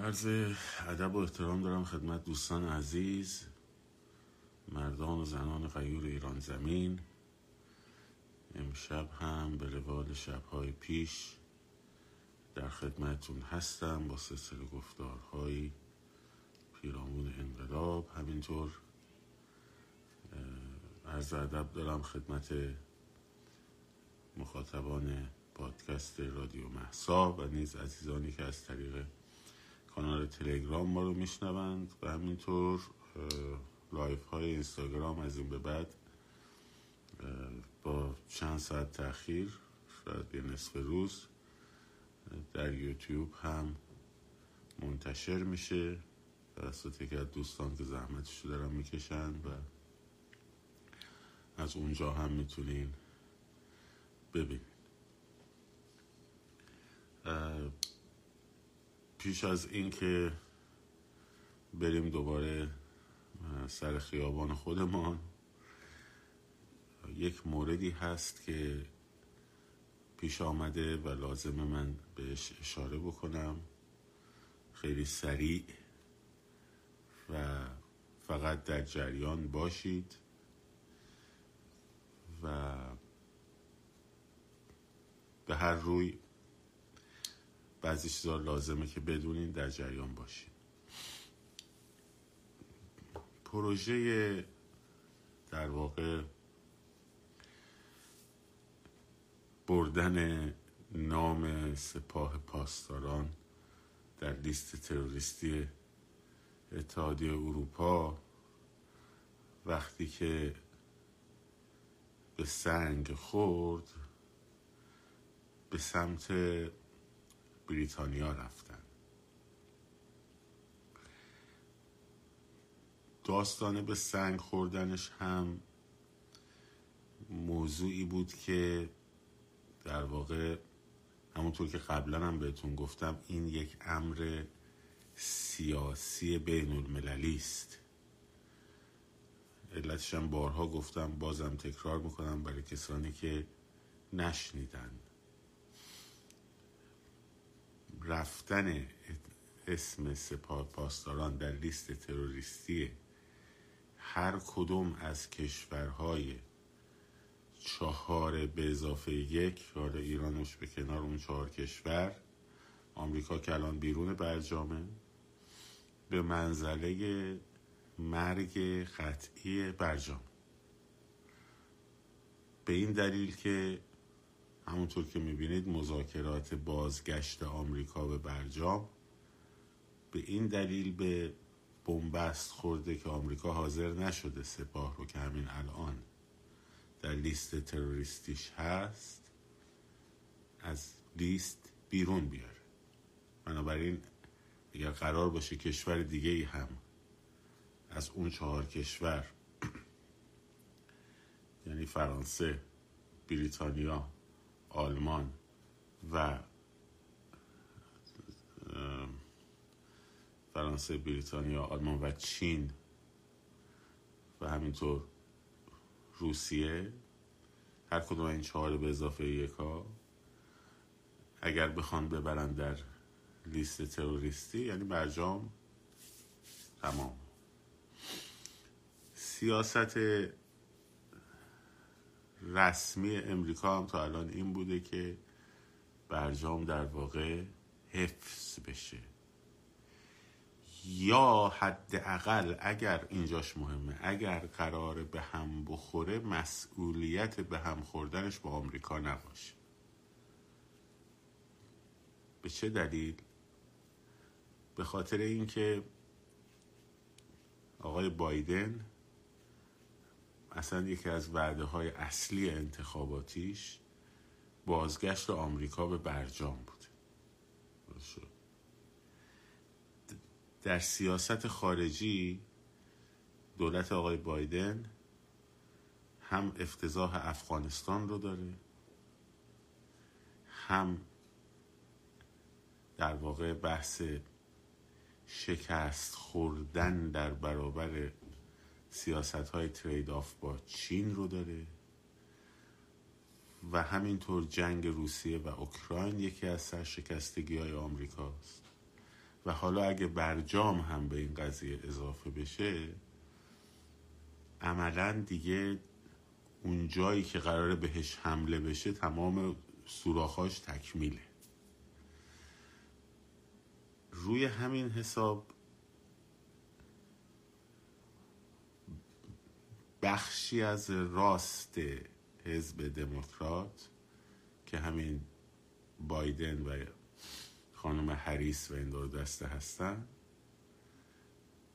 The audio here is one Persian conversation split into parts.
عرض ادب و احترام دارم خدمت دوستان عزیز مردان و زنان غیور ایران زمین. امشب هم به روال شبهای پیش در خدمتون هستم با سلسله گفتارهایی پیرامون انقلاب. همینطور عرض ادب دارم خدمت مخاطبان پادکست رادیو محسا و نیز عزیزانی که از طریق کانال تلگرام ما رو میشنوند و همینطور live های اینستاگرام از این به بعد با چند ساعت تاخیر شاید یه نصف روز در یوتیوب هم منتشر میشه. توسط یکی از دوستان که زحمتشو دارن می‌کشن و از اونجا هم می‌تونین ببینید پیش از اینکه بریم دوباره سر خیابان خودمان یک موردی هست که پیش آمده و لازم من بهش اشاره بکنم. خیلی سریع و فقط در جریان باشید و به هر روی بعضی چیزا لازمه که بدونین در جریان باشین. پروژه در واقع بردن نام سپاه پاسداران در لیست تروریستی اتحادیه اروپا وقتی که به سنگ خورد به سمت بریتانیا رفتن. داستان به سنگ خوردنش هم موضوعی بود که در واقع همونطور که قبلا هم بهتون گفتم این یک امر سیاسی بین المللی است. علتش هم بارها گفتم بازم تکرار می‌کنم برای کسانی که نشنیدن. رفتن اسم سپاه پاسداران در لیست تروریستی هر کدوم از کشورهای چهار به اضافه یک حالا ایرانش به کنار اون چهار کشور آمریکا که الان بیرون برجامه به منزله مرگ قطعی برجام. به این دلیل که همونطور که می‌بینید مذاکرات بازگشت آمریکا به برجام به این دلیل به بنبست خورده که آمریکا حاضر نشده سپاه رو که همین الان در لیست تروریستیش هست از لیست بیرون بیاره. بنابراین اگر قرار باشه کشور دیگه ای هم از اون چهار کشور یعنی فرانسه بریتانیا آلمان و فرانسه بریتانیا آلمان و چین و همینطور روسیه. هر کدوم این چهار به اضافه یکا اگر بخوان ببرن در لیست تروریستی یعنی برجام تمام. سیاست رسمی امریکا هم تا الان این بوده که برجام در واقع حفظ بشه. یا حداقل اگر اینجاش مهمه اگر قرار به هم بخوره مسئولیت به هم خوردنش با آمریکا نباشه. به چه دلیل؟ به خاطر اینکه آقای بایدن اصلا یکی از وعده های اصلی انتخاباتیش بازگشت آمریکا به برجام بود. در سیاست خارجی دولت آقای بایدن هم افتضاح افغانستان رو داره هم در واقع بحث شکست خوردن در برابر سیاست های ترید آف با چین رو داره و همینطور جنگ روسیه و اوکراین یکی از سرشکستگی های آمریکاست. و حالا اگه برجام هم به این قضیه اضافه بشه عملا دیگه اون جایی که قراره بهش حمله بشه تمام سوراخاش تکمیله. روی همین حساب بخشی از راست حزب دموکرات که همین بایدن و خانم هریس و این دور دسته هستن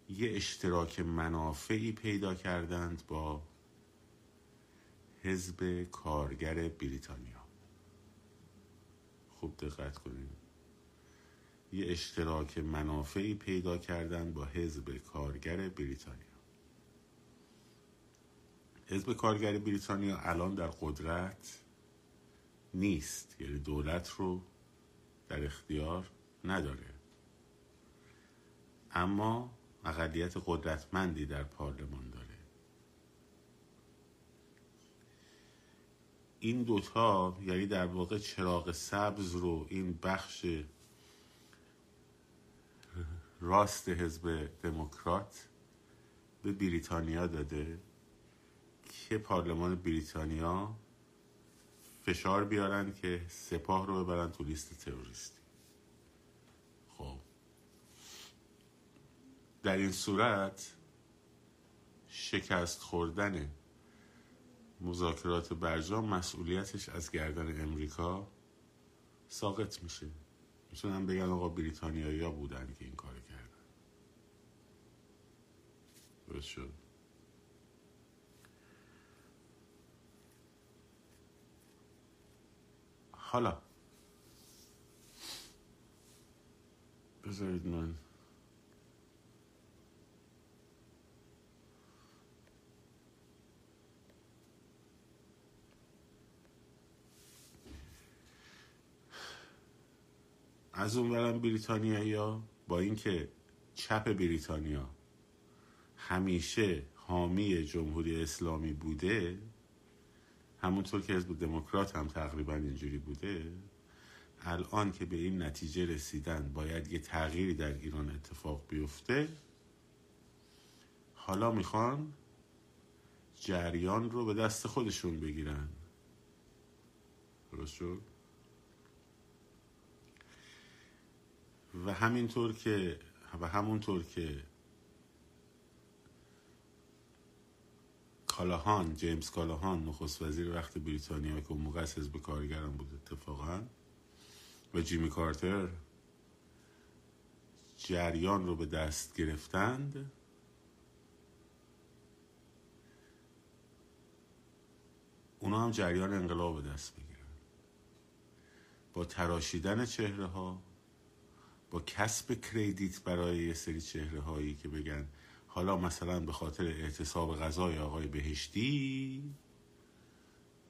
یه اشتراک منافعی پیدا کردند با حزب کارگر بریتانیا. خوب دقت کنید یه اشتراک منافعی پیدا کردند با حزب کارگر بریتانیا. حزب کارگر بریتانیا الان در قدرت نیست. یعنی دولت رو در اختیار نداره. اما اقلیت قدرتمندی در پارلمان داره. این دوتا یعنی در واقع چراغ سبز رو این بخش راست حزب دموکرات به بریتانیا داده. که پارلمان بریتانیا فشار بیارن که سپاه رو ببرن تو لیست تروریستی. خب. در این صورت شکست خوردن مذاکرات برجام مسئولیتش از گردن امریکا ساقط میشه. می‌تونم بگن آقا بریتانیایی ها بودن که این کار کردن. درست شد؟ حالا. بذارید من. از اون برم بریتانیا با اینکه چپ بریتانیا همیشه حامی جمهوری اسلامی بوده همونطور که حزب دموکرات هم تقریبا اینجوری بوده الان که به این نتیجه رسیدن باید یه تغییری در ایران اتفاق بیفته حالا می‌خوان جریان رو به دست خودشون بگیرن. درست شد؟ و همینطور که و همونطور که کالاهان جیمز کالاهان نخست وزیر وقت بریتانیا که اون موقع از حزب کارگران بود اتفاقا و جیمی کارتر جریان رو به دست گرفتند. اونا هم جریان انقلاب به دست بگیرن. با تراشیدن چهره ها با کسب کردیت برای یه سری چهره هایی که بگن حالا مثلا به خاطر اعتصاب غذای آقای بهشتی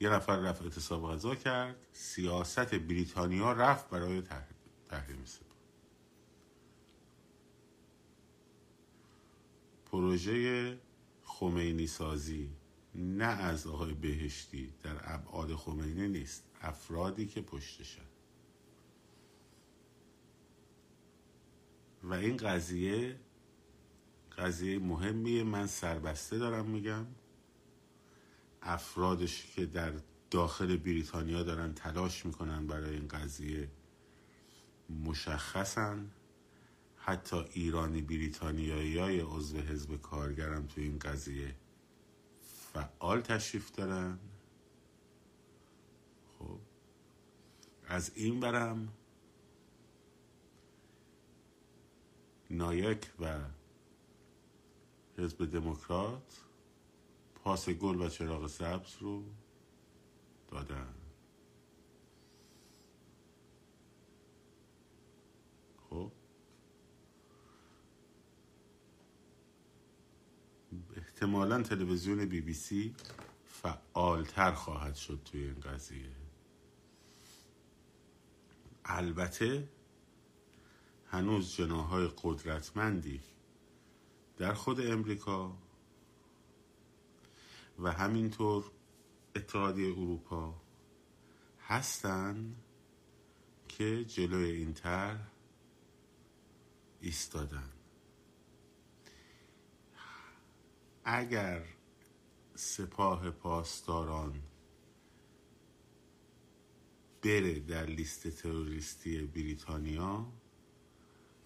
یه نفر رفت اعتصاب غذا کرد سیاست بریتانیا رفت برای تحریم سپاه. پروژه خمینی سازی نه از آقای بهشتی در ابعاد خمینی نیست افرادی که پشتشن. و این قضیه قضیه مهمیه. من سربسته دارم میگم. افرادش که در داخل بریتانیا دارن تلاش می‌کنن برای این قضیه مشخصن. حتی ایرانی بریتانیایی های عضو حزب کارگرم تو این قضیه فعال تشریف دارن. خب از این برم. نایک و حزب دموکرات پاس گل و چراغ سبز رو دادن. خب. احتمالا تلویزیون بی بی سی فعالتر خواهد شد توی این قضیه. البته هنوز جناهای قدرتمندی در خود امریکا و همینطور اتحادیه اروپا هستن که جلوی این طرح ایستادن. اگر سپاه پاسداران بره در لیست تروریستی بریتانیا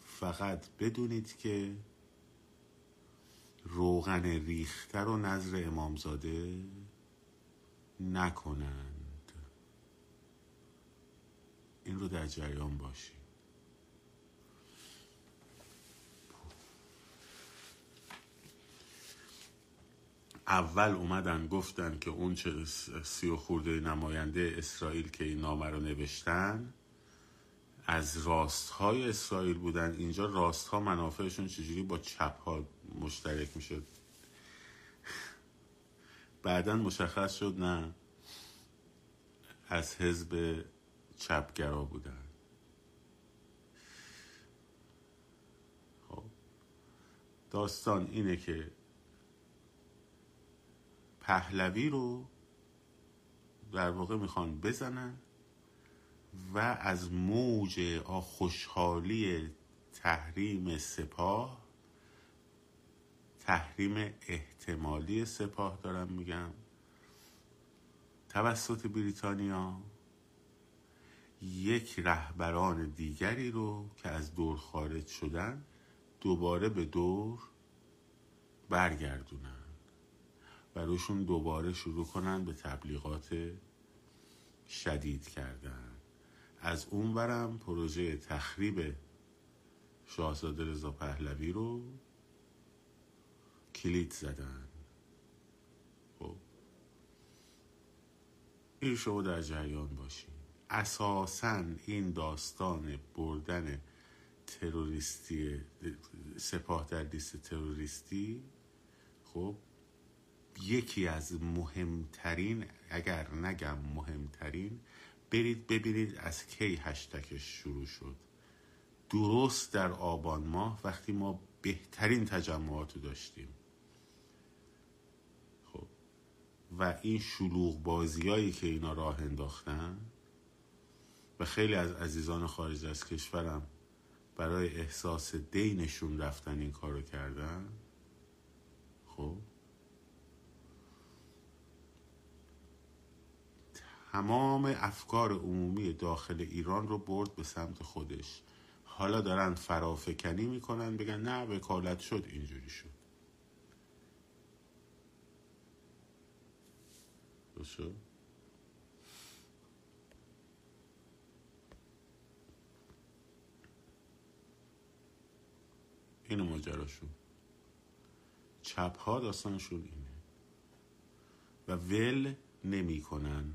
فقط بدونید که روغن ریخته رو نظر امامزاده نکنند. این رو در جریان باشید اول اومدن گفتن که اون چه سی و خورده نماینده اسرائیل که این نامه رو نوشتن از راست های اسرائیل بودن. اینجا راست ها منافعشون چجوری با چپ ها مشترک می‌شد بعدا مشخص شد نه. از حزب چپگرا بودن. خب. داستان اینه که پهلوی رو در واقع می‌خوان بزنن. و از موج خوشحالی تحریم سپاه تحریم احتمالی سپاه دارم میگم. توسط بریتانیا یک رهبران دیگری رو که از دور خارج شدن دوباره به دور برگردونن و روشون دوباره شروع کنن به تبلیغات شدید کردن. از اون برم پروژه تخریب شاهزاده رضا پهلوی رو کلید زدن. خب. این شما در جریان باشین. اساسا این داستان بردن تروریستی سپاه در لیست تروریستی خب یکی از مهمترین اگر نگم مهمترین برید ببینید از کی هشتکش شروع شد. درست در آبان ماه وقتی ما بهترین تجمعات داشتیم. خب و این شلوغ بازیایی که اینا راه انداختن و خیلی از عزیزان خارج از کشورم برای احساس دینشون رفتن این کارو کردن خب تمام افکار عمومی داخل ایران رو برد به سمت خودش. حالا دارن فرافکنی می‌کنن بگن نه وکالت شد اینجوری شد. درست اینو ماجراشون. چپ ها داستانشون اینه. و ول نمی‌کنن.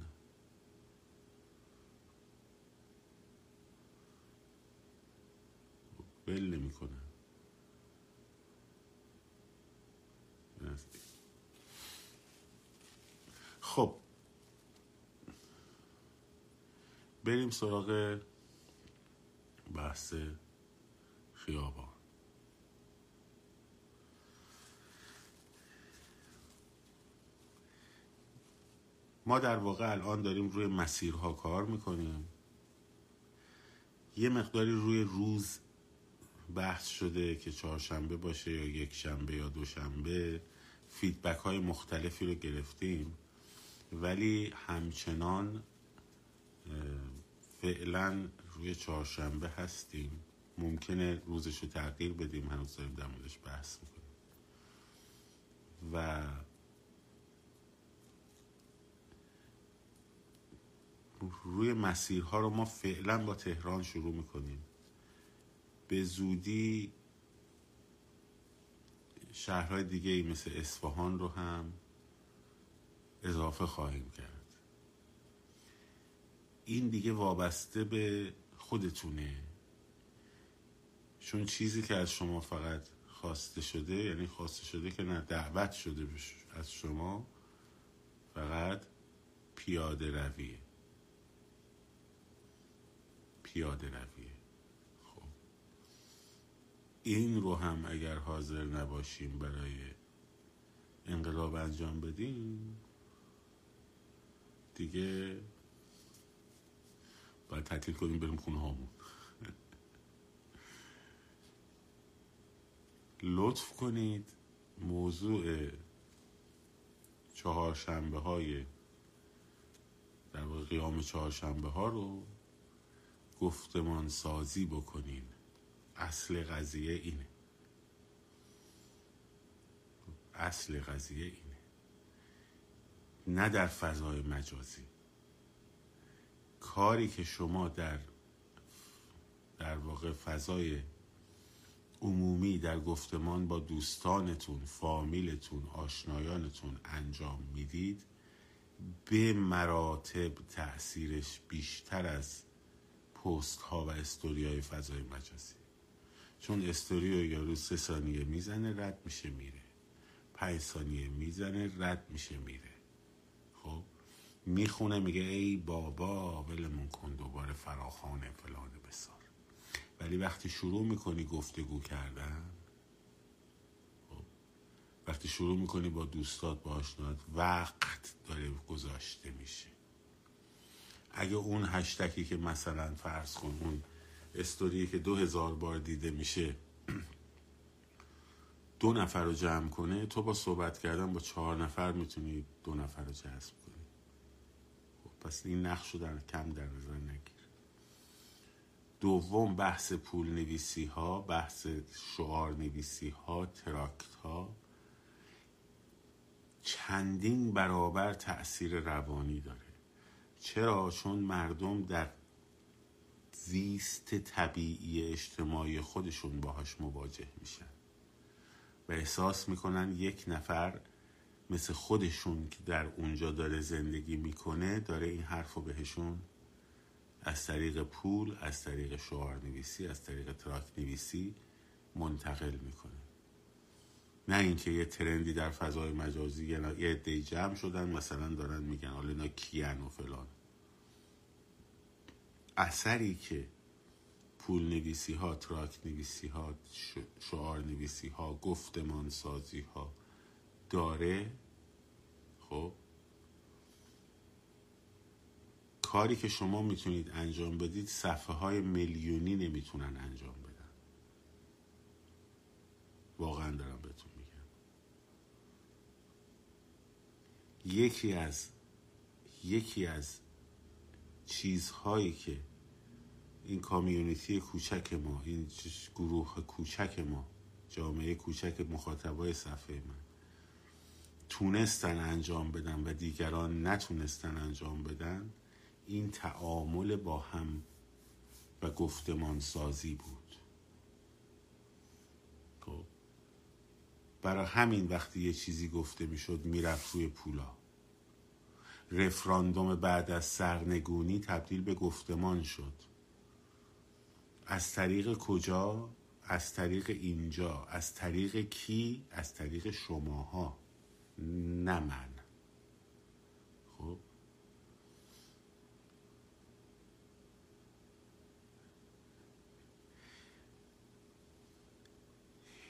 ول نمی‌کنن خب. بریم سراغ بحث خیابان. ما در واقع الان داریم روی مسیرها کار می‌کنیم. یه مقداری روی روز بحث شده که چهارشنبه باشه یا یک شنبه یا دوشنبه فیدبک های مختلفی رو گرفتیم. ولی همچنان فعلا روی چهارشنبه هستیم. ممکنه روزش رو تغییر بدیم هنوز داریم در موردش بحث می‌کنیم. و روی مسیرها رو ما فعلا با تهران شروع می‌کنیم. به زودی شهرهای دیگه ای مثل اصفهان رو هم اضافه خواهیم کرد. این دیگه وابسته به خودتونه. چون چیزی که از شما فقط خواسته شده یعنی خواسته شده که نه دعوت شده از شما فقط پیاده رویه. پیاده رویه. خب این رو هم اگر حاضر نباشیم برای انقلاب انجام بدیم دیگه باید تعطیل کنیم بریم خونه هامون. لطف کنید موضوع چهارشنبه های در واقع قیام چهارشنبه ها رو گفتمان سازی بکنین. اصل قضیه اینه. اصل قضیه اینه. نه در فضای مجازی. کاری که شما در در واقع فضای عمومی در گفتمان با دوستانتون فامیلتون آشنایانتون انجام می‌دید به مراتب تاثیرش بیشتر از پست ها و استوری های فضای مجازی. چون استوری رو یارو سه ثانیه می‌زنه رد میشه میره. پنج ثانیه می‌زنه رد میشه میره. خب؟ می‌خونه میگه ای بابا ولمون کن دوباره فراخانه فلان بسار. ولی وقتی شروع می‌کنی گفتگو کردن خب؟ وقتی شروع می‌کنی با دوستات با آشنات وقت داره گذاشته میشه. اگه اون هشتکی که مثلا فرض کن اون استوری که دو هزار بار دیده میشه. دو نفر رو جمع کنه تو با صحبت کردن با چهار نفر می‌تونی دو نفر رو جذب کنی. خب پس این نقش رو در کم در نظر نگیر. دوم بحث پول نویسی ها بحث شعار نویسی ها تراکت ها چندین برابر تأثیر روانی داره. چرا؟ چون مردم در زیست طبیعی اجتماعی خودشون باهاش مواجه میشن. و احساس می‌کنن یک نفر مثل خودشون که در اونجا داره زندگی می‌کنه داره این حرف رو بهشون از طریق پول از طریق شعار نویسی از طریق تراکت نویسی منتقل می‌کنه. نه اینکه یه trend ی در فضای مجازی یه عده جمع شدن مثلا دارن میگن حالا اینا کیان و فلان. اثری که پول نویسی ها تراکت نویسی ها شعار نویسی ها گفتمان سازی ها داره خب؟ کاری که شما می‌تونید انجام بدید صفحه های میلیونی نمی‌تونن انجام بدن. واقعا دارم بهتون میگم. یکی از یکی از چیزهایی که این کامیونیتی کوچک ما این گروه کوچک ما جامعه کوچک مخاطبای صفحه من تونستن انجام بدن و دیگران نتونستن انجام بدن این تعامل با هم و گفتمان سازی بود. خب. برای همین وقتی یه چیزی گفته می‌شد می‌رفت روی پولا. رفراندوم بعد از سرنگونی تبدیل به گفتمان شد. از طریق کجا؟ از طریق اینجا. از طریق کی؟ از طریق شماها. نه من. خب؟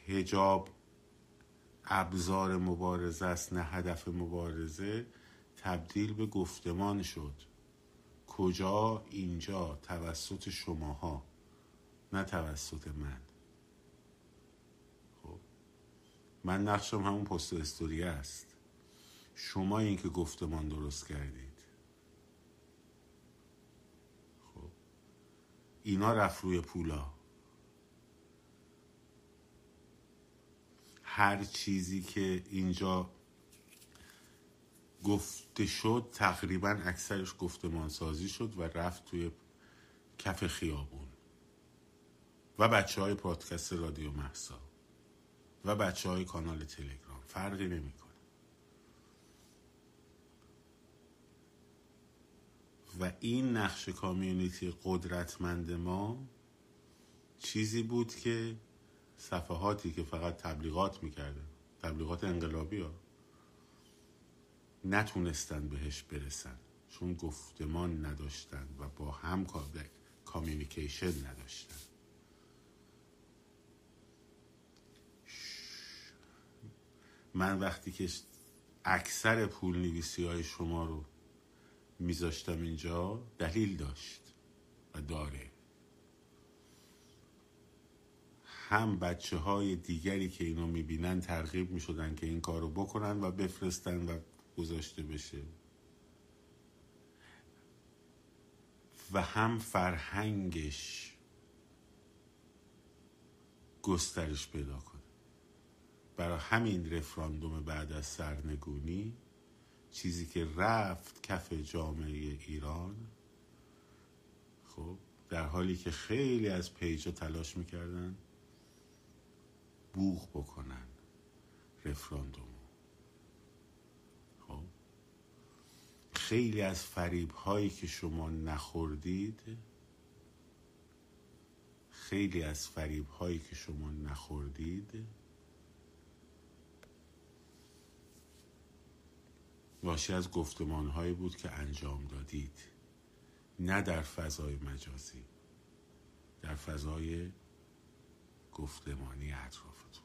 هجاب ابزار مبارزه است نه هدف مبارزه. تبدیل به گفتمان شد. کجا اینجا توسط شماها نه توسط من. خب من نقشم همون پست استوری است. شما این که گفتمان درست کردید. خب اینا رفت روی پولا. هر چیزی که اینجا گفته شد تقریبا اکثرش گفتمان سازی شد و رفت توی کف خیابون. و بچه های پادکست رادیو محسا و بچه های کانال تلگرام. فرقی نمی‌کنه. و این نقش کامیونیتی قدرتمند ما چیزی بود که صفحاتی که فقط تبلیغات می‌کردن. تبلیغات انقلابی ها نتونستن بهش برسن. چون گفتمان نداشتن و با هم کامیونیکیشن نداشتن. من وقتی که اکثر پول نویسی های شما رو میذاشتم اینجا دلیل داشت و داره. هم بچه های دیگری که اینو می‌بینن ترغیب می‌شدن که این کارو بکنن و بفرستن و گذاشته بشه. و هم فرهنگش گسترش پیدا کنه. برای همین رفراندوم بعد از سرنگونی چیزی که رفت کف جامعه ایران خب در حالی که خیلی از پیجا تلاش می‌کردن بوغ بکنن رفراندوم خب خیلی از فریب هایی که شما نخوردید خیلی از فریب هایی که شما نخوردید ناشی از گفتمان هایی بود که انجام دادید. نه در فضای مجازی در فضای گفتمانی اطرافتون.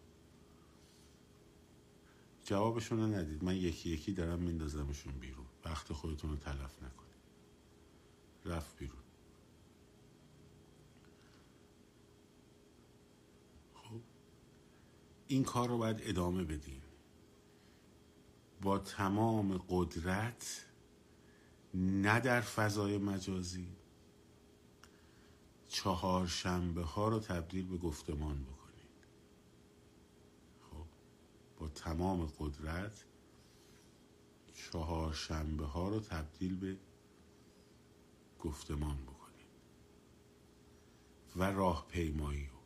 جوابشون رو ندید. من یکی یکی دارم میندازمشون بیرون. وقت خودتون رو تلف نکنید. رفت بیرون. خب این کار رو باید ادامه بدیم با تمام قدرت نه در فضای مجازی چهار شنبه ها رو تبدیل به گفتمان بکنید. خب با تمام قدرت چهار شنبه ها رو تبدیل به گفتمان بکنید و راهپیمایی رو.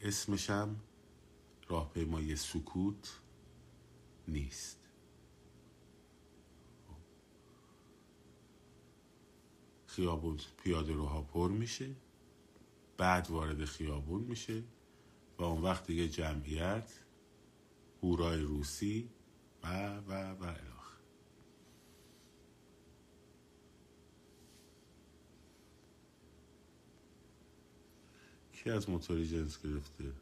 اسمشم راهپیمایی سکوت نیست. خیابون پیاده روها پر میشه بعد وارد خیابون میشه و اون وقت دیگه جمعیت هورای روسی و و و کی از موتوری جنس گرفته.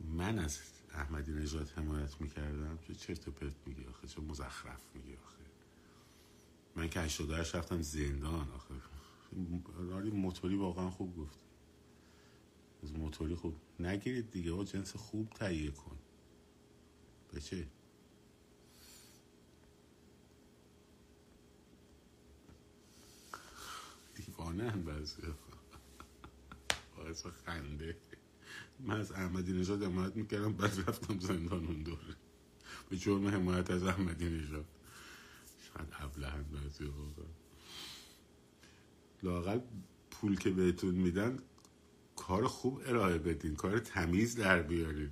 من از احمدی نژاد حمایت می‌کردم چه چرت و پرت میگی آخه چه مزخرف میگی آخه. من که 88 رفتم زندان آخه. راری موتوری واقعا خوب گفت از موتوری خوب نگیرید دیگه او جنس خوب تهیه کن. به دیوانه هم بعضی باعث خنده. من از احمدی نژاد حمایت می‌کردم بعد رفتم زندان اون دوره. به جرم حمایت از احمدی نژاد. شاید ابلهن بعضی واقعا. لاقل پول که بهتون میدن کار خوب ارائه بدین. کار تمیز در بیارین.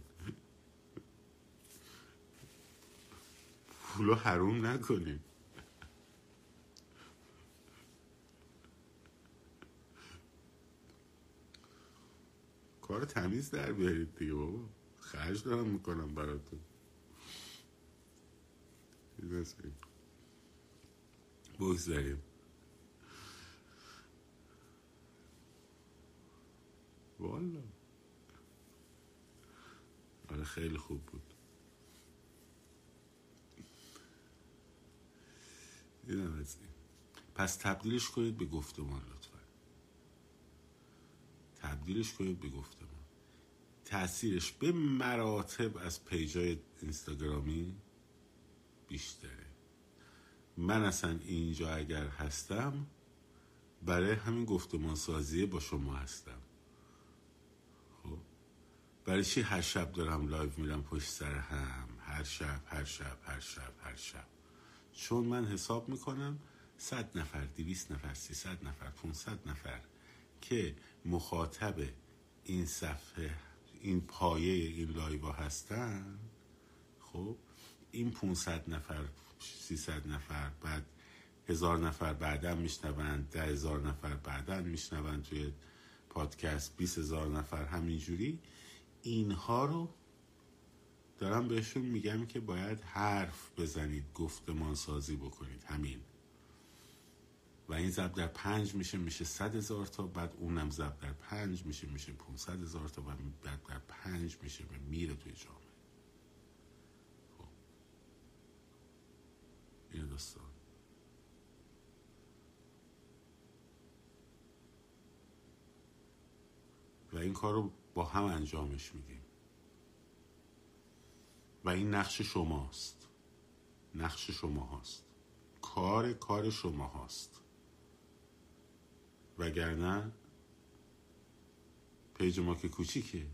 پولو حروم نکنین. کار تمیز در بیارید دیگه بابا. خرج دارم می‌کنم براتون. بگذاریم. والا. آره خیلی خوب بود. دیدم از این. پس تبدیلش کنید به گفتمان لطفا. تبدیلش کنید به گفتمان. تاثیرش به مراتب از page ای اینستاگرامی بیشتره. من اصلا اینجا اگر هستم برای همین گفتمان سازیه با شما هستم. خب برای چی هر شب دارم live میرم پشت سر هم؟ هر شب هر شب هر شب هر شب. چون من حساب می‌کنم صد نفر دویست نفر سیصد نفر پونصد نفر که مخاطب این صفحه این پایه این لایوا هستن خب این 500 نفر 300 نفر بعد هزار نفر بعدا میشنوند ده هزار نفر بعدا میشنوند توی پادکست 20 هزار نفر همینجوری. اینها رو دارم بهشون میگم که باید حرف بزنید گفتمان سازی بکنید همین. و این ضرب در پنج میشه میشه صد هزار تا بعد اونم ضرب در پنج میشه میشه 500 هزار تا و بعد در پنج میشه و میره توی جامعه. خب. این داستان. و این کار رو با هم انجامش میدیم. و این نقش شماست. نقش شما هاست کار کار شما هاست وگرنه page ما که کوچیکه.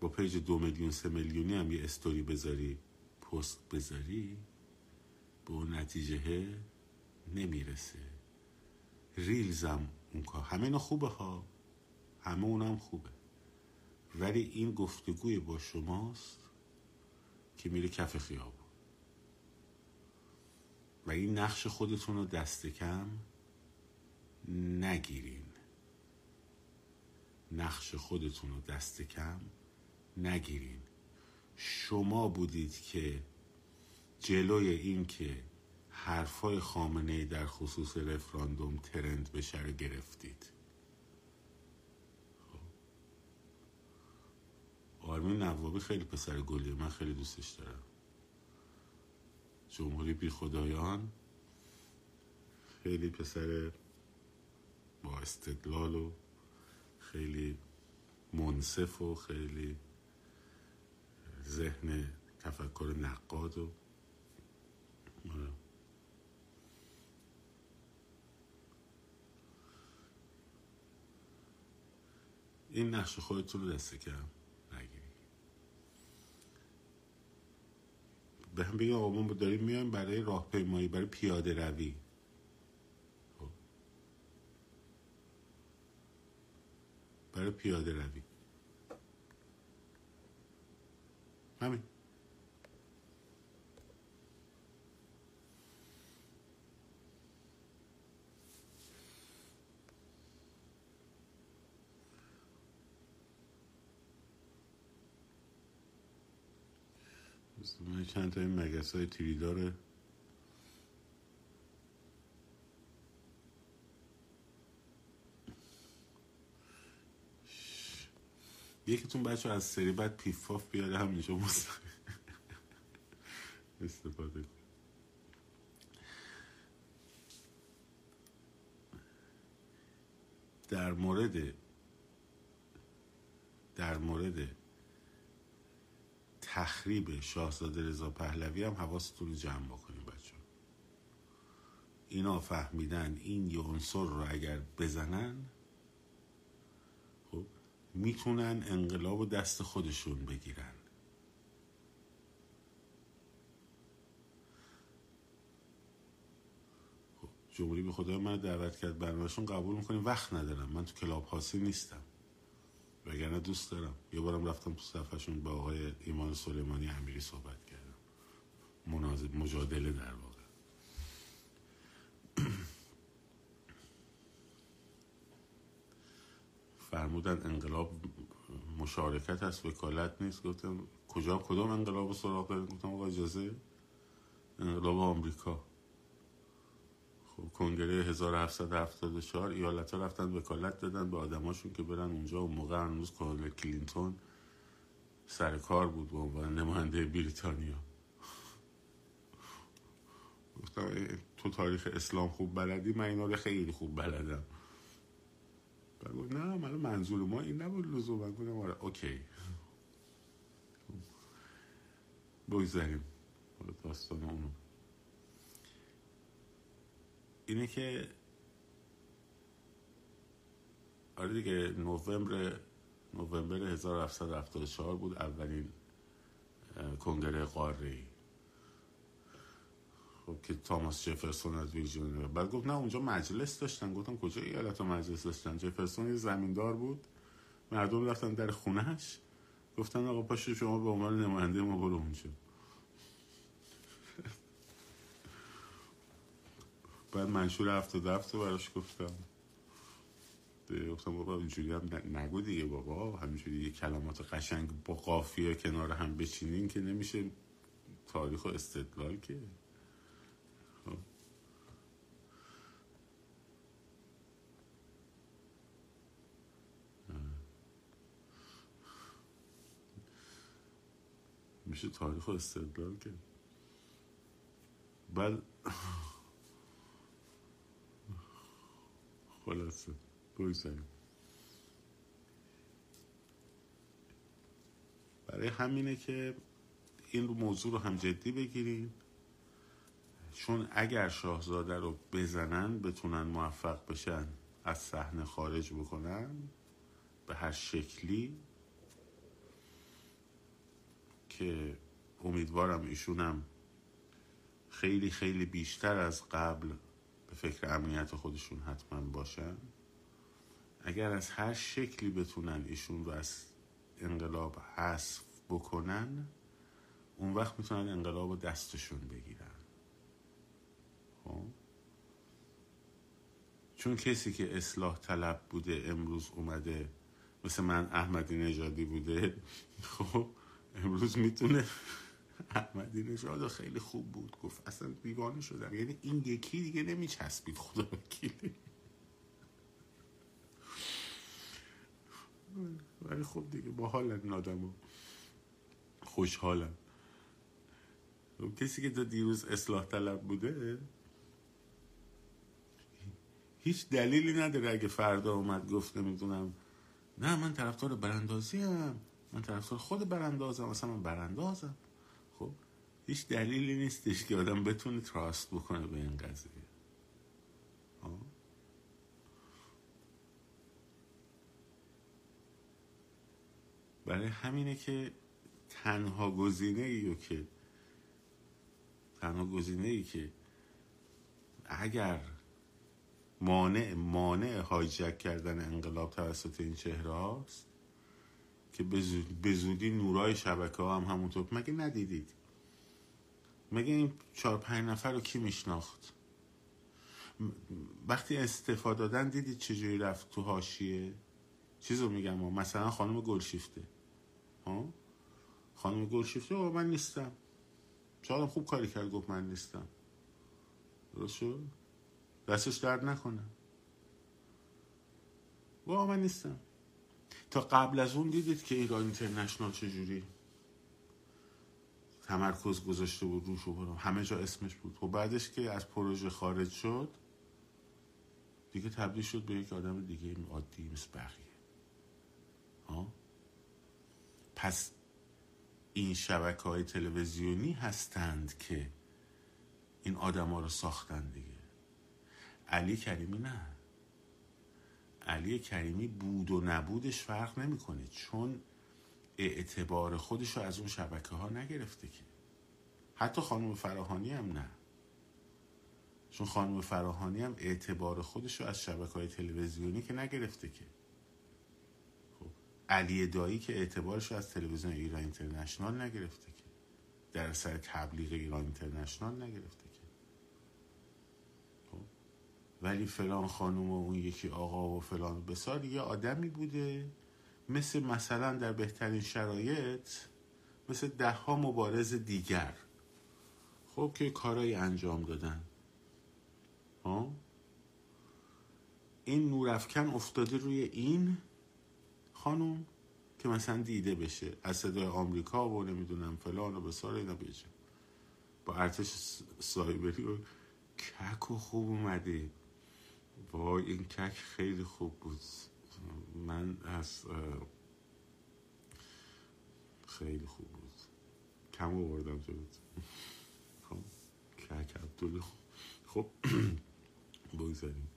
با page دو میلیون سه میلیونی هم یه استوری بذاری پست بذاری به اون نتیجه نمی‌رسه. reels م اون کار. همه اینا خوبه ها. همه اونم خوبه. ولی این گفتگوی با شماست که میره کف خیابون. و این نقش خودتون رو دست کم نگیرین. نقش خودتون رو دست کم نگیرین. شما بودید که جلوی این که حرفای خامنه در خصوص رفراندوم ترند بشه رو گرفتید. خب. آرمین نوابی خیلی پسر گلیه. من خیلی دوستش دارم. جمهوری بی خدایان خیلی پسر با استدلال و خیلی منصف و خیلی ذهن تفکر نقاد و آره. این نقش خودتون رو دست کم نگیری به هم بگیم آقا ما داریم میایم برای راهپیمایی برای پیاده روی برای پیاده روی. همین. چند تا این مگس های تیری یکیتون بچه از سری بعد پیفاف بیاره همینجا استفاده کن در مورد در مورد تخریب شاهزاده رضا پهلوی هم حواستون رو جمع بکنیم بچه اینا فهمیدن این یه عنصر رو اگر بزنن می‌تونن انقلاب و دست خودشون بگیرن. خب جمهوری به خدای من دعوت کرد برنامهشون قبول می‌کنیم. وقت ندارم. من تو کلاب هاسی نیستم. وگرنه دوست دارم. یه بارم رفتم تو صفحشون با آقای ایمان سلیمانی امیری صحبت کردم. مناظر مجادله در واقع. فرمودن انقلاب مشارکت هست وکالت نیست. گفتم کجا کدام انقلاب سراغ دارید؟ گفتم آقا اجازه انقلاب آمریکا. خب کنگره 1774 ایالت ها رفتن وکالت دادن به آدماشون که برن اونجا. و موقع هنوز کلینتون سر کار بود به عنوان نماینده بریتانیا. گفتم تو تاریخ اسلام خوب بلدی؟ من اینا رو خیلی خوب بلدم. بعد گفت نه من منظور ما این نبود لزوما گفتم آره اوکی. بگذاریم. داستان اونو. اینه که آره دیگه نوامبر نوامبر 1774 بود اولین کنگره قاره خب که تاماس جفرسون از ویرجینیا بعد گفت نه اونجا مجلس داشتن. گفتم کجا ایالت مجلس داشتن؟ جفرسون یه زمیندار بود. مردم رفتن در خونهش گفتن آقا پاشو شما به عنوان نماینده ما برو اونجا. بعد منشور هفته براش گفتم. گفتم بابا اینجوری هم نگو دیگه بابا. همینجوری یه کلمات قشنگ با قافیه کنار هم بچینین که نمیشه تاریخ و استدلال که میشه تاریخ و استدلال که بعد خلاصه بگذاریم. برای همینه که این موضوع رو هم جدی بگیریم چون اگر شاهزاده رو بزنن بتونن موفق بشن از صحنه خارج بکنن به هر شکلی که امیدوارم ایشونم خیلی خیلی بیشتر از قبل به فکر امنیت خودشون حتما باشن. اگر از هر شکلی بتونن ایشون رو از انقلاب حذف بکنن اون وقت می‌تونن انقلاب رو دستشون بگیرن. خب؟ چون کسی که اصلاح طلب بوده امروز اومده مثل من احمدی نژادی بوده خب؟ امروز می‌تونه احمدی نژاد خیلی خوب بود. گفت اصلا دیوانه شدم. یعنی این یکی دیگه نمیچسبید خدا وکیلی. ولی خب دیگه با حال این آدم خوشحالم خب کسی که تا دیروز اصلاح طلب بوده هیچ دلیلی نداره اگه فردا اومد گفت نمی‌دونم. نه من طرفدار براندازی هم من طرفدار خود براندازم اصلا من براندازم. خب هیچ دلیلی نیستش که آدم بتونه تراست بکنه به این قضیه. برای همینه که تنها گزینه ای که تنها گزینه ای که اگر مانع مانع هایجک کردن انقلاب توسط این چهره هاست که به زودی نورای شبکه ها هم همونطور. مگه ندیدید؟ مگه این چهار پنج نفر رو کی میشناخت؟ وقتی استفاده دادن دیدید چجوری رفت تو هاشیه چیزو میگم مثلا خانم گلشیفته. ها؟ خانم گلشیفته من نیستم. شاید خوب کاری کرد گفت من نیستم. درست شد؟ دستش درد نکنه. با من نیستم. تا قبل از اون دیدید که ایران اینترنشنال چجوری؟ تمرکز گذاشته بود روش و همه جا اسمش بود. و خب بعدش که از پروژه خارج شد دیگه تبدیل شد به یک آدم دیگه عادی مثل بقیه. ها؟ پس این شبکه های تلویزیونی هستند که این آدما رو ساختن دیگه. علی کریمی نه. علی کریمی بود و نبودش فرق نمی‌کنه چون اعتبار خودش رو از اون شبکه ها نگرفته که. حتی خانم فراهانی هم نه. چون خانم فراهانی هم اعتبار خودش رو از شبکه های تلویزیونی که نگرفته که. خب علی دایی که اعتبارش رو از تلویزیون ایران اینترنشنال نگرفته که. در سر تبلیغ ایران اینترنشنال نگرفته ولی فلان خانم و اون یکی آقا و فلان. بسار یه آدمی بوده. مثل مثلا در بهترین شرایط مثل ده ها مبارز دیگر. خب که کارایی انجام دادن. ها؟ این نورافکن افتاده روی این خانوم که مثلا دیده بشه. از صدای آمریکا و نمی‌دونم فلان و بسار اینا بیجه با ارتش سایبری و کک و خوب اومده. وای این کک خیلی خوب بود. من از خیلی خوب بود. کم آوردم جلوت خب کک عبدالله خب بگذاریم.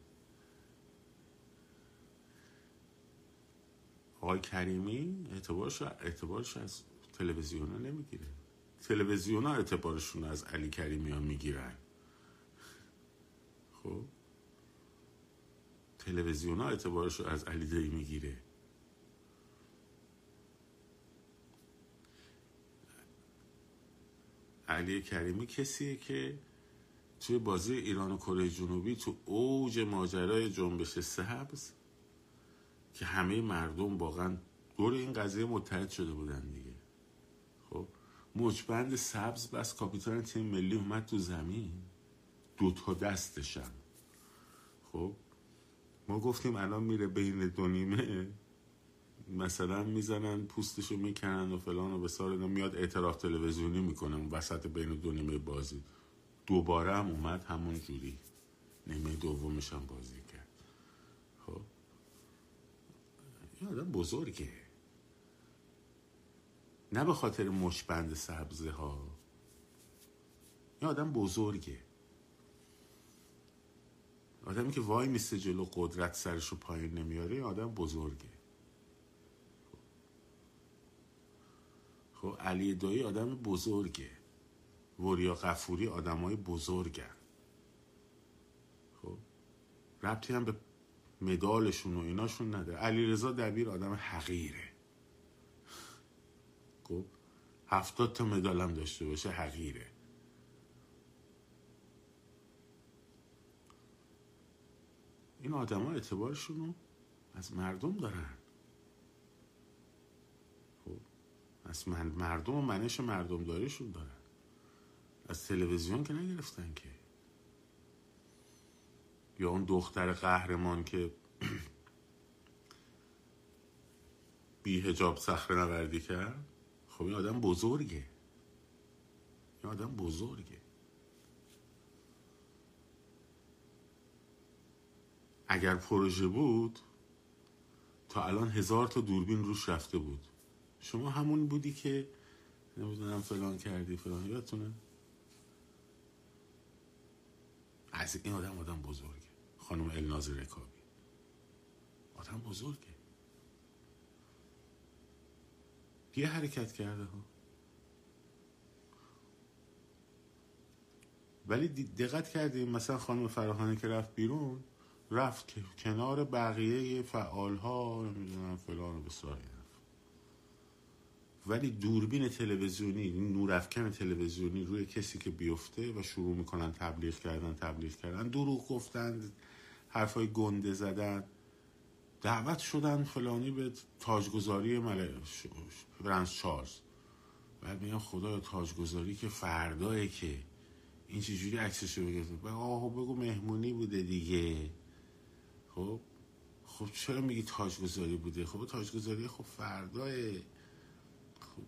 آقای کریمی اعتبارش, اعتبارش از تلویزیون ها نمی‌گیره. تلویزیون ها اعتبارشون از علی کریمی ها می‌گیرن. خب؟ تلویزیون ها اعتبارش رو از علی دایی می‌گیره. علی کریمی کسیه که توی بازی ایران و کره جنوبی تو اوج ماجرای جنبش سبز که همه مردم واقعا دور این قضیه متحد شده بودن دیگه. خب مجبند سبز بس کاپیتان تیم ملی اومد تو زمین. دو تا دستشن خب ما گفتیم الان میره بین دو نیمه. مثلا می‌زنن پوستشو می‌کنن و فلان و بسار میاد اعتراف تلویزیونی می‌کنن وسط بین دو نیمه بازی. دوباره هم اومد همون جوری. نیمه دومش هم بازی کرد. خب. یه آدم بزرگه. نه به خاطر مشبند سبزه ها. این آدم بزرگه. آدمی که وای میسته جلو قدرت سرش رو پایین نمیاره آدم بزرگه. خب علی دایی آدم بزرگه. وریا قفوری آدم های بزرگن. خب ربطی هم به مدالشون و ایناشون نداره. علی رضا دبیر آدم حقیره. خب هفتاد تا مدال هم داشته باشه حقیره. این آدم ها اعتبارشون رو از مردم دارن. خب از من مردم و منش مردم داریشون دارن. از تلویزیون که نگرفتن که. یا اون دختر قهرمان که بی هجاب صخره نوردی کرد خب این آدم بزرگه. این آدم بزرگه. اگر پروژه بود تا الان هزار تا دوربین روش رفته بود. شما همون بودی که نمی‌دونم فلان کردی فلان یادتونه؟ از این آدم آدم بزرگه. خانم الناز رکابی. آدم بزرگه. یه حرکت کرده ها. ولی دقت کردیم مثلا خانم فراهانی که رفت بیرون رفت کنار بقیه فعال ها نمی‌دونم فلان و بساری ولی دوربین تلویزیونی نورافکن تلویزیونی روی کسی که بیفته و شروع می‌کنن تبلیغ کردن تبلیغ کردن. دروغ گفتن حرفای گنده زدن. دعوت شدن فلانی به تاجگذاری برنس چارلز. بعد میگم خدا تاجگذاری که فرداه که. این چجوری عکسشو بگه آقا بگو مهمونی بوده دیگه. خب خب چرا میگی تاجگذاری بوده؟ خب تاجگذاری خب فرداه. خب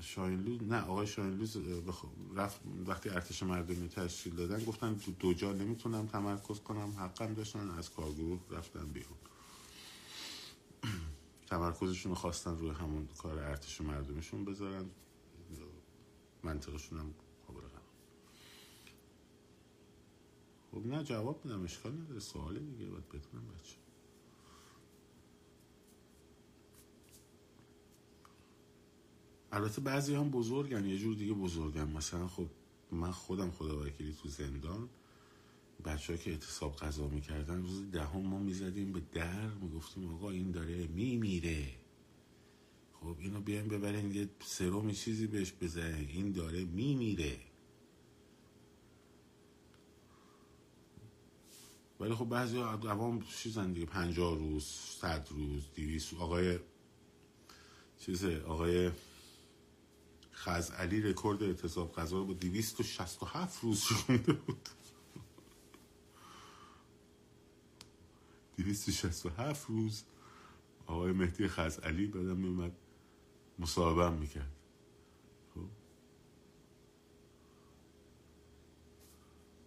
شاینلوز نه آقای شاینلوز رفت وقتی ارتش مردمی تشکیل دادن گفتن تو دو جا نمی‌تونم تمرکز کنم حقم داشتن از کارگروه رفتن بیرون. تمرکزشون خواستن روی همون کار ارتش مردمیشون بذارن منطقشون هم خب نه جواب میدم اشکال نداره سواله دیگه باید بدونم بچه. البته بعضی هم بزرگن یه جور دیگه بزرگن. مثلا خب من خودم خدا وکیلی تو زندان بچه که اعتصاب قضا می‌کردن روز دهم ما می‌زدیم به در می‌گفتیم آقا این داره میمیره. خب اینو بیایم ببرین یه سروم چیزی بهش بزنین این داره میمیره. ولی خب بعضی عوام چیزن دیگه پنجاه روز صد روز دیویس آقای چیزه آقای علی رکورد اعتصاب غذا رو با 267 روز شونده بود. 267 روز آقای مهدی علی بعدم میومد مصاحبه می‌کرد. خب؟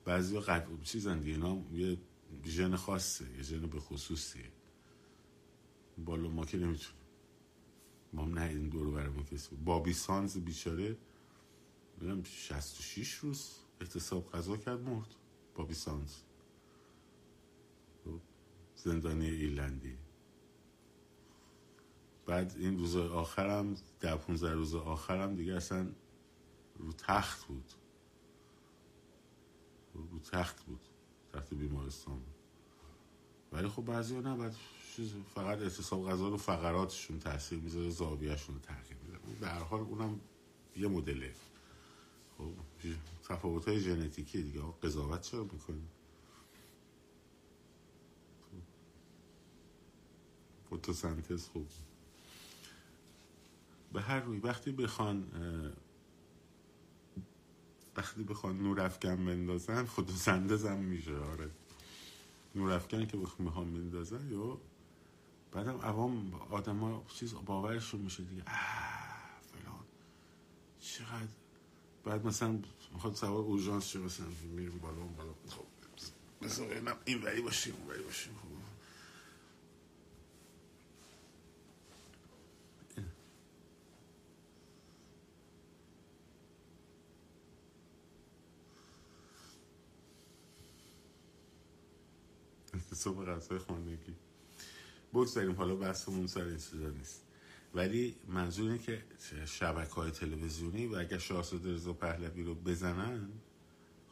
بعضی قد چیزن دیگه اینا یه ژن خاصه یه ژن به خصوصیه بالا ما که نمی‌تونیم ما هم این دور برمون کسی. بابی سانز بیچاره میگم 66 روز احتساب قضا کرد مرد. بابی سانز. زندانی ایلندی بعد این روز آخرم در 15 روز آخرم دیگه اصلا رو تخت بود. رو تخت بود. تحت بیمارستان. ولی خب بعضی ها نه بعد فقط اعتصاب غذا رو فقراتشون تاثیر می‌ذاره زاویهشون رو تغییر میده. در حال اونم یه مدله. خب تفاوت های ژنتیکی دیگه. قضاوت چرا می‌کنیم فوتوسنتز خوب به هر روی وقتی بخوان وقتی بخوان نور افکن بندازن فوتوسنتز هم میشه آره. نور افکن که می‌خوام بندازن یا بعدم عوام آدم ها چیز باورشون میشه دیگه فلان. چقدر؟ بعد مثلا می‌خواد سوار اورژانس شه مثلا میریم بالا بالا خب این وری باشیم اون وری باشیم خب. صبح غذای خانگی. بگذاریم حالا بحثمون سر این چیزا نیست. ولی منظور اینه که شبکه های تلویزیونی و اگر شاهزاده رضا پهلوی رو بزنن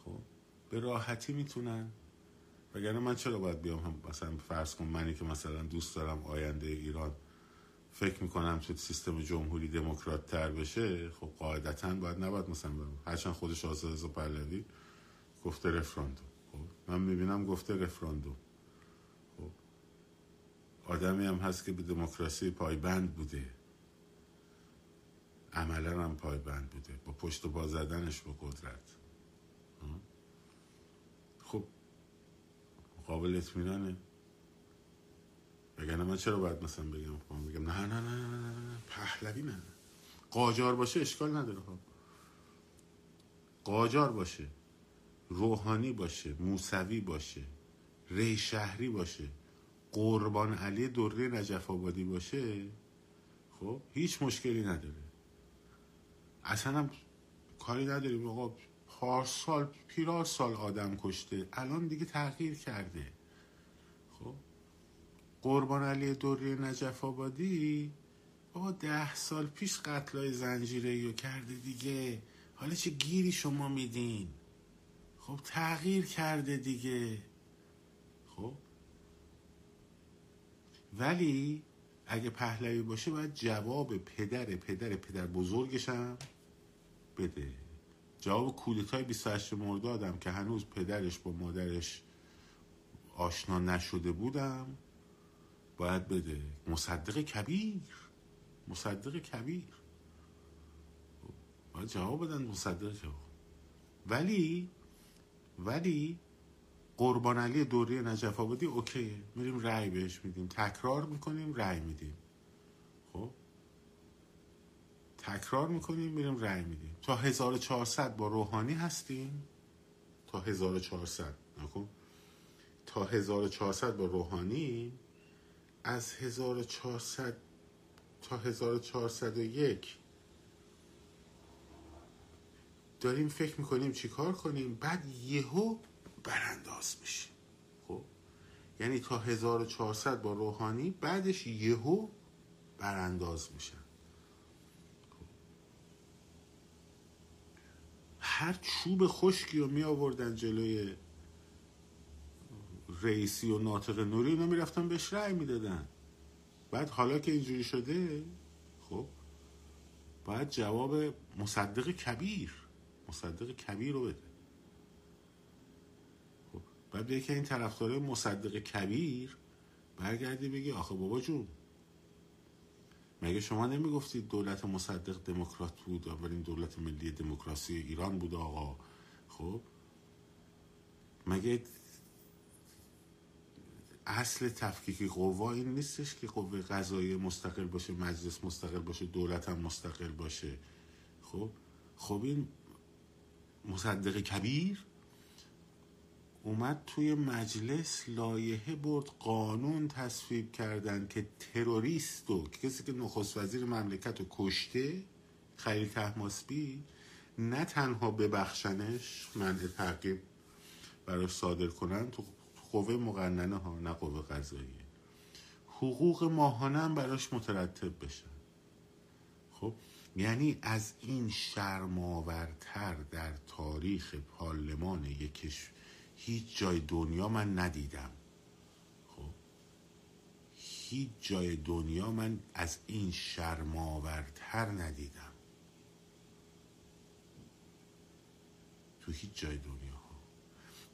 خب به راحتی می‌تونن. وگرنه من چرا باید بیام هم؟ مثلا فرض کن منی که مثلا دوست دارم آینده ایران فکر می‌کنم تو سیستم جمهوری دموکرات تر بشه خب قاعدتا باید نباید مثلا برم. هرچند خودش آزاد رضا پهلوی گفته رفراندوم. خب من می‌بینم گفته رفراندوم. آدمی هم هست که به دموکراسی پایبند بوده. عملا هم پایبند بوده. با پشت و با زدنش به قدرت. خب قابل اطمینانه. بگنه من چرا باید مثلا بگم خب بگم نه نه نه نه نه پهلوی نه قاجار باشه اشکال نداره ها قاجار باشه روحانی باشه موسوی باشه ری شهری باشه. قربان علی دوره نجف آبادی باشه خب هیچ مشکلی نداره. اصلا هم کاری نداریم. آقا پارسال پیرار سال آدم کشته. الان دیگه تغییر کرده. خب قربان علی دوری نجف آبادی بابا ده سال پیش قتلای زنجیره رو کرده دیگه. حالا چه گیری شما میدین؟ خب تغییر کرده دیگه خب ولی اگه پهلوی باشه باید جواب پدر پدر پدر بزرگشم بده. جواب کودتای 28 مردادم که هنوز پدرش با مادرش آشنا نشده بودم باید بده. مصدق کبیر. مصدق کبیر. باید جواب بدن مصدق جواب. ولی ولی قربان علی دوره نجف آبادی اوکیه. میریم رأی بهش میدیم. تکرار می‌کنیم رأی میدیم. خب؟ تکرار می‌کنیم میریم رأی میدیم. تا 1400 با روحانی هستیم. تا 1400 نکن تا 1400 با روحانی از 1400 تا 1401 داریم فکر می‌کنیم چیکار کنیم؟ بعد یهو برانداز میشیم خب؟ یعنی تا 1400 با روحانی بعدش یهو برانداز میشن. خب. هر چوب خشکی رو می آوردن جلوی رئیسی و ناطق نوری اینا می‌رفتن بهش رأی می‌دادن. بعد حالا که اینجوری شده خب؟ باید جواب مصدق کبیر مصدق کبیر رو بده. بعد به که این طرفدار مصدق کبیر برگردی بگی آخه بابا جون. مگه شما نمی‌گفتید دولت مصدق دموکرات بود؟ اولین دولت ملی دموکراسی ایران بود آقا. خب؟ مگه اصل تفکیک قوا این نیستش که قوه قضایی مستقل باشه مجلس مستقل باشه دولت هم مستقل باشه؟ خب؟ خب این مصدق کبیر اومد توی مجلس لایحه برد قانون تصویب کردن که تروریست و کسی که نخست وزیر مملکت رو کشته خیلی تحماسبی نه تنها ببخشنش منع تعقیب براش صادر کنن تو قوه مقننه ها نه قوه قضاییه. حقوق ماهانه هم براش مترتب بشن. خب یعنی از این شرماورتر در تاریخ پارلمان یکش هیچ جای دنیا من ندیدم. خب هیچ جای دنیا من از این شرماورتر ندیدم. تو هیچ جای دنیا ها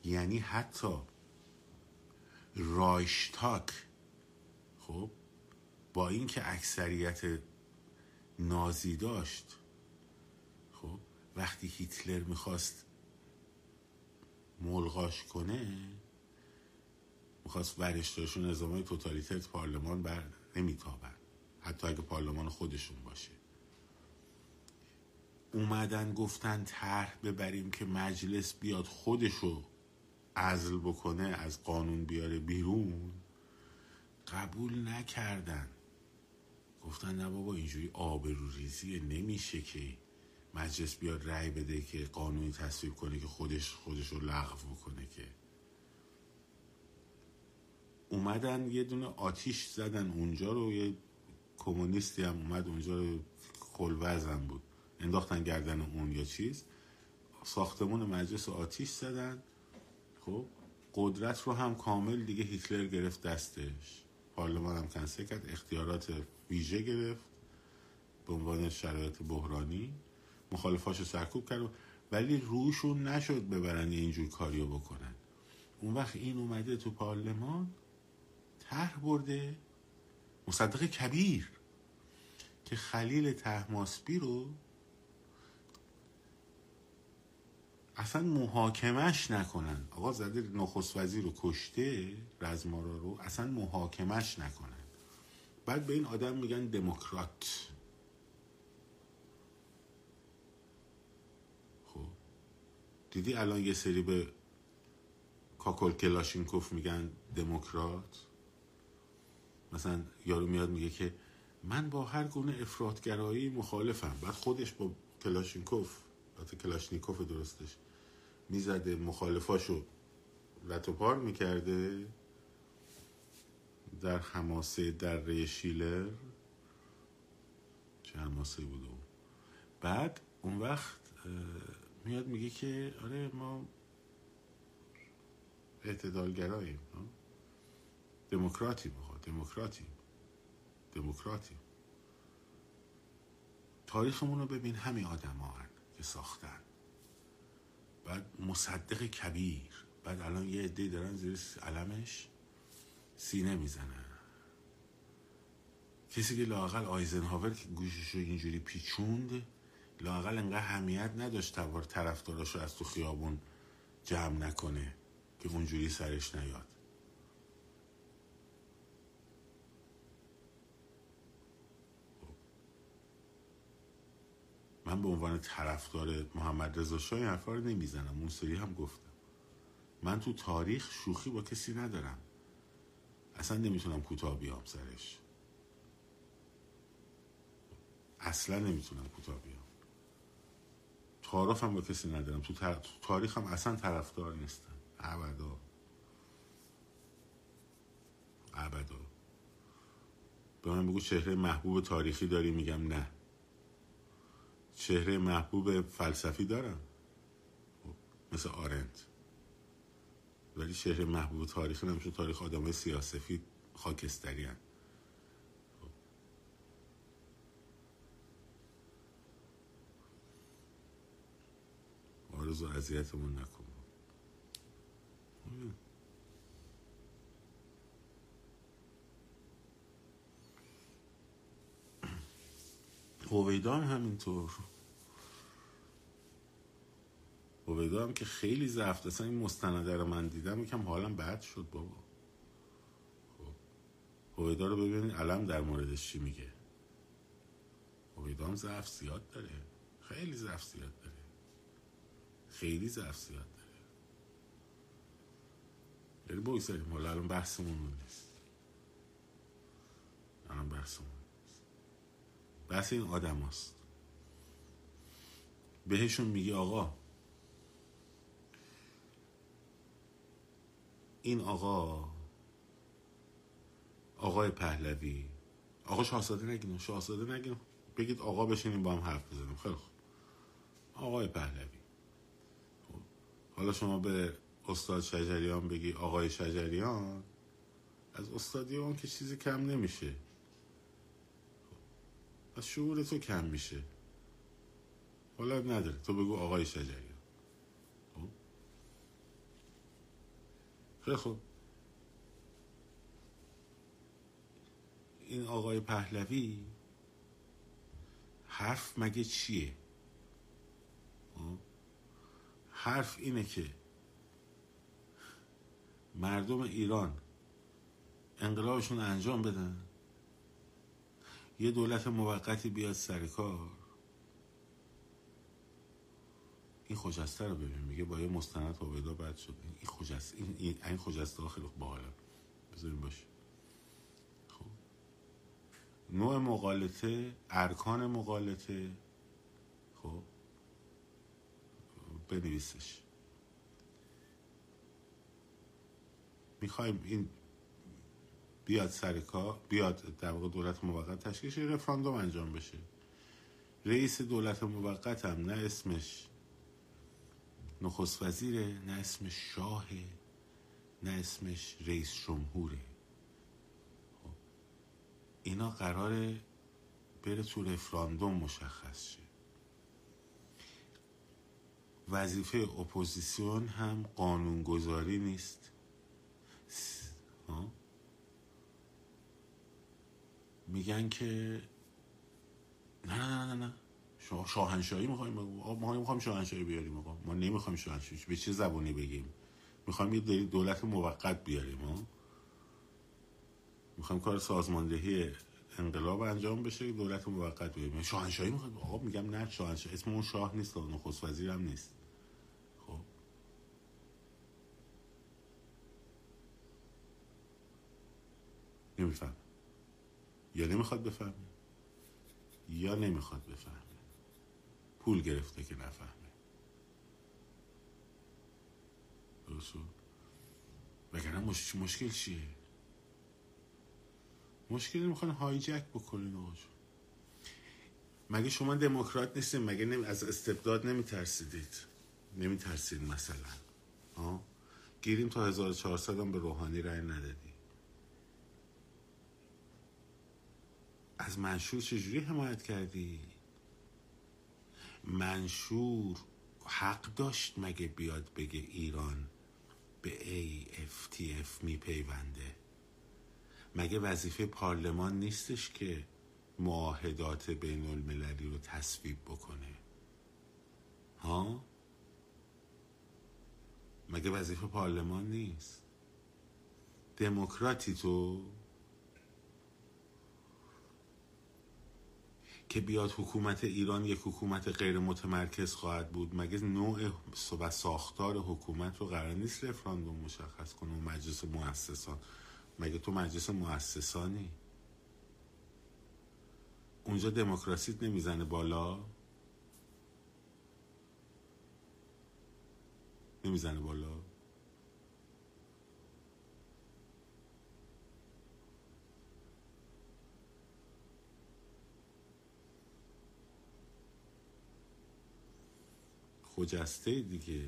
یعنی حتی رایشتاک خب با اینکه اکثریت نازی داشت خب وقتی هیتلر می‌خواست ملغاش کنه می‌خواست ورشتاشون نظام های توتالیتر پارلمان بر نمیتابن. حتی اگه پارلمان خودشون باشه. اومدن گفتن طرح ببریم که مجلس بیاد خودشو عزل بکنه از قانون بیاره بیرون. قبول نکردن. گفتن نه بابا اینجوری آبروریزی نمیشه که مجلس بیاد رأی بده که قانونی تصویب کنه که خودش خودش رو لغو بکنه که. اومدن یه دونه آتیش زدن اونجا رو یه کمونیستی هم اومد اونجا رو خلوزم بود. انداختن گردن اون یا چیز. ساختمون مجلس آتیش زدن. خب قدرت رو هم کامل دیگه هیتلر گرفت دستش. پارلمان هم کنسل کرد اختیارات ویژه گرفت. به عنوان شرایط بحرانی. مخالفاشو سرکوب کرد ولی روشون نشد ببرن اینجور کاریو بکنن. اون وقت این اومده تو پارلمان طرح برده مصدق کبیر که خلیل تحماسبی رو اصلا محاکمش نکنن. آقا زده نخست وزیر رو کشته رزمارا رو اصلا محاکمش نکنن. بعد به این آدم میگن دموکرات. دیدی الان یه سری به کاکل کلاشینکوف میگن دموکرات؟ مثلا یارو میاد میگه که من با هر گونه افراط‌گرایی مخالفم. بعد خودش با کلاشینکوف البته کلاشنیکوف درستش می‌زده مخالفاشو پاره می‌کرده در حماسه دره شیلر. چه حماسه بود بعد اون وقت میاد میگه که آره ما اعتدالگراییم دموکراتیم آقا دموکراتیم دموکراتیم. تاریخمون رو ببین همین آدم ها که ساختن. بعد مصدق کبیر بعد الان یه عده دارن زیر علمش سینه می‌زنن. کسی که لاقل آیزنهاور که گوشش رو اینجوری پیچوند لاقل انقدر همیت نداشت تبار طرفداراش رو از تو خیابون جمع نکنه که اونجوری سرش نیاد. من به عنوان طرفدار محمد رضا شاه این حرفا نمی‌زنم. اون سری هم گفتم. من تو تاریخ شوخی با کسی ندارم. اصلا نمی‌تونم کوتاه بیام سرش. اصلا نمی‌تونم کوتاه بیام. تعارف هم با کسی ندارم. تو, تاریخ هم اصلا طرفدار نیستم. ابدا. ابدا. به من بگو چهره محبوب تاریخی داری میگم نه. چهره محبوب فلسفی دارم. خب، مثل آرنت ولی چهره محبوب تاریخی نمیشه. تاریخ آدم سیاسفی خاکستری هن. آرزو اذیتمون نکن. هویدا هم همینطور. هویدا هم که خیلی زفت اصلا این مستنده رو من دیدم یکم حالم بد شد بابا. خب هویدا رو ببینید علم در موردش چی میگه؟ هویدا هم ضعف زیاد داره. خیلی ضعف زیاد داره. خیلی ضعف زیاد داره. یعنی بگذاریم. حالا الان بحثمون نیست. الان بحثمون بحث این آدم هست. بهشون میگی آقا این آقا آقای پهلوی آقا شاهزاده نگین شاهزاده نگین. بگید آقا بشینیم با هم حرف بزنیم. خیلی خوب. آقای پهلوی. حالا شما به استاد شجریان بگی آقای شجریان از استادی اون که چیزی کم نمیشه. از شعور تو کم میشه. حالا نداره. تو بگو آقای شجریان. خب؟ خیلی خوب. این آقای پهلوی حرف مگه چیه خب؟ حرف اینه که مردم ایران انقلابشون انجام بدن. یه دولت موقتی بیاد سر کار. این خجسته رو ببین میگه با یه مستند هویدا بد شد. این خجست این این, این خجسته خیلی باحاله. بذاریم باشه. خب. نوع مقالطه ارکان مقالطه. خب. بنویسش. می‌خوایم این بیاد سر کار بیاد در واقع دولت موقت تشکیل شه رفراندوم انجام بشه. رئیس دولت موقت هم نه اسمش نخست وزیره نه اسمش شاهه نه اسمش رئیس جمهوره. خب. اینا قراره بره تو رفراندوم مشخص شه. وظیفه اپوزیسیون هم قانونگذاری نیست. میگن که نه نه نه نه شاه شاهنشاهی می‌خوایم ما نمی‌خوایم شاهنشاهی بیاریم آقا. ما نمی‌خوایم شاهنشاهی به چه زبانی بگیم؟ می‌خوایم یه دولت موقت بیاریم ها. می‌خوایم کار سازماندهی انقلاب انجام بشه دولت موقت بیاریم. شاهنشاهی می‌خوایم آقا میگم نه شاهنشاهی اسم اون شاه نیست نخست وزیر هم نیست خب نمیفهم یا نمی‌خواد بفهمه یا نمی‌خواد بفهمه. پول گرفته که نفهمه. درست وگرنه مش... مشکل چیه؟ مشکلی می‌خوان هایجک بکنین آقا مگه شما دموکرات نیستین؟ مگه نمی... از استبداد نمیترسیدید؟ نمیترسید مثلا. آه؟ گیریم تا 1400 هم به روحانی رای ندادی. از منشور چجوری حمایت کردی؟ منشور حق داشت مگه بیاد بگه ایران به AFTF میپیونده؟ مگه وظیفه پارلمان نیستش که معاهدات بین المللی رو تصویب بکنه؟ ها؟ مگه وظیفه پارلمان نیست؟ دموکراتی تو؟ که بیاد حکومت ایران یک حکومت غیر متمرکز خواهد بود. مگه نوع و ساختار حکومت رو قرار نیست رفراندوم مشخص کنه و مجلس مؤسسان؟ مگه تو مجلس مؤسسانی؟ اونجا دموکراسیت نمی‌زنه بالا؟ نمی‌زنه بالا؟ خجسته دیگه.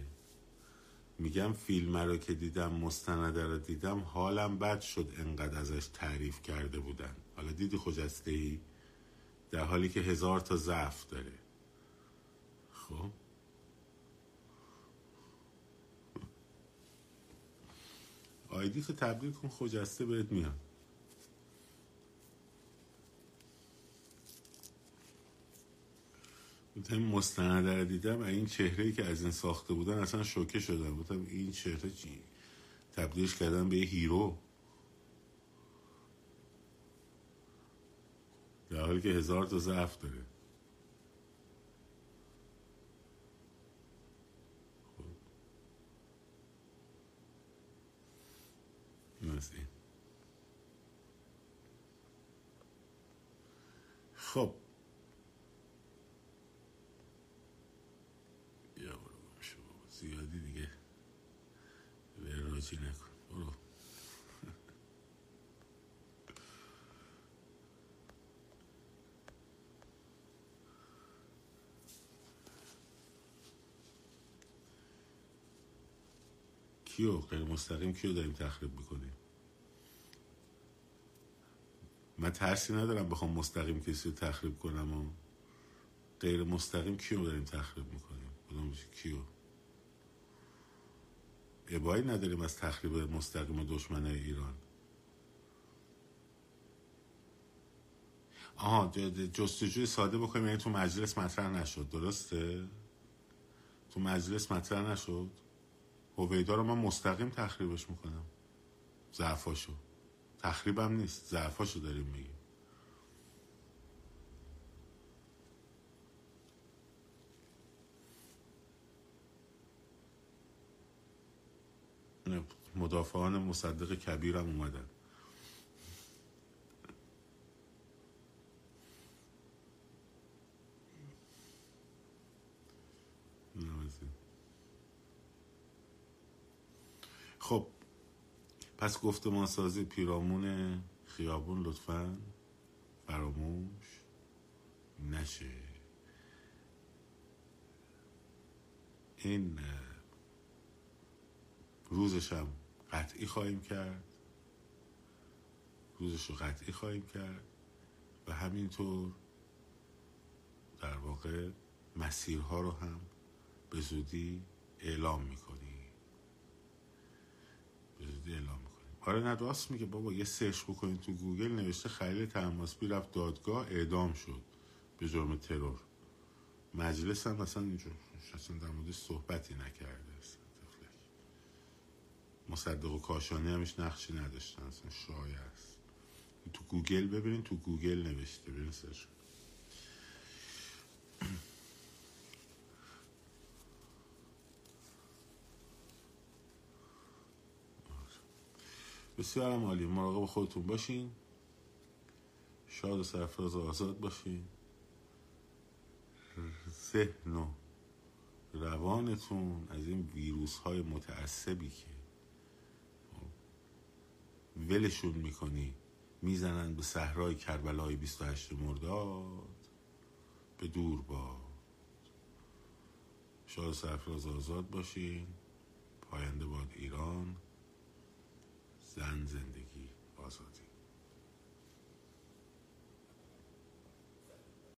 میگم فیلم رو که دیدم مستنده رو دیدم حالم بد شد انقدر ازش تعریف کرده بودن. حالا دیدی خجسته ای در حالی که هزار تا ضعف داره. خب؟ آیدی تو تبدیل کن خجسته بهت میاد. این مستنده رو دیدم این چهره که از این ساخته بودن اصلا شوکه شدم بودم این چهره چی؟ تبدیلش کردن به یه هیرو. در حالی که هزار تا ضعف داره. خب زیادی دیگه راجی نکن برو کیو؟ غیر مستقیم کیو داریم تخریب می‌کنیم؟ من ترسی ندارم بخوام مستقیم کسی رو تخریب کنم و غیر مستقیم کیو داریم تخریب می‌کنیم؟ کدوم کیو؟ ابایی نداریم از تخریب مستقیم دشمن ایران. آها جستجوی ساده بکنیم یعنی تو مجلس مطرح نشد درسته؟ تو مجلس مطرح نشد؟ هویدا رو من مستقیم تخریبش می‌کنم. ضعفاشو. تخریبم نیست. ضعفاشو داریم میگیم. مدافعان مصدق کبیرم اومدن. خب پس گفتمان سازی پیرامون خیابون لطفا. فراموش نشه. این روزش هم قطعی خواهیم کرد. روزش رو قطعی خواهیم کرد. و همینطور در واقع مسیرها رو هم به زودی اعلام می‌کنیم زودی اعلام می‌کنیم. آره نه راست میگه. بابا یه search بکنید تو گوگل نوشته خلیل طهماسبی رفت دادگاه اعدام شد به جرم ترور. مجلس هم مثلا اینجور اصلا در مورد صحبتی نکرده. مصدق و کاشانی همش نقشی نداشتن اصلا شایع است. تو گوگل ببینید تو گوگل نوشته ببینید search بسیار عالی. مراقب خودتون باشین. شاد و سرفراز و آزاد باشین. ذهن و روانتون از این ویروس های متعصبی که ولشون می‌کنی می‌زنن به صحرای کربلای 28 مرداد به دور باد. شاد سرفراز آزاد باشین. پاینده باد ایران. زن زندگی.